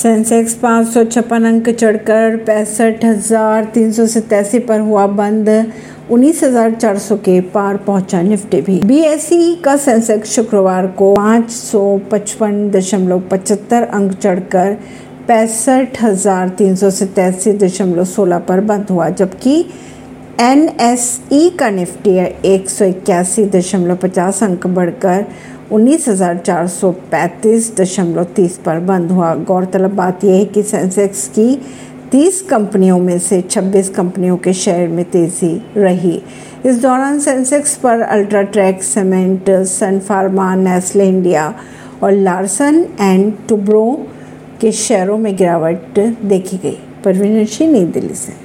Sensex पाँच सौ छप्पन अंक चढ़कर पैंसठ हज़ार तीन सौ सतासी पर हुआ बंद। उन्नीस हज़ार चार सौ के पार पहुँचा निफ्टी भी। बीएसई का सेंसेक्स शुक्रवार को पाँच सौ पचपन दशमलव पचहत्तर अंक चढ़कर पैंसठ हज़ार तीन सौ सतासी दशमलव सोलह पर बंद हुआ, जबकि एनएसई का निफ्टी एक सौ इक्यासी दशमलव पचास अंक बढ़कर उन्नीस हज़ार चार सौ पैंतीस दशमलव तीस पर बंद हुआ। गौरतलब बात यह है कि सेंसेक्स की तीस कंपनियों में से 26 कंपनियों के शेयर में तेज़ी रही। इस दौरान सेंसेक्स पर अल्ट्राट्रैक सीमेंट, सन फार्मा, नेस्ले इंडिया और लार्सन एंड टुब्रो के शेयरों में गिरावट देखी गई। परवीन सिंह नई दिल्ली से।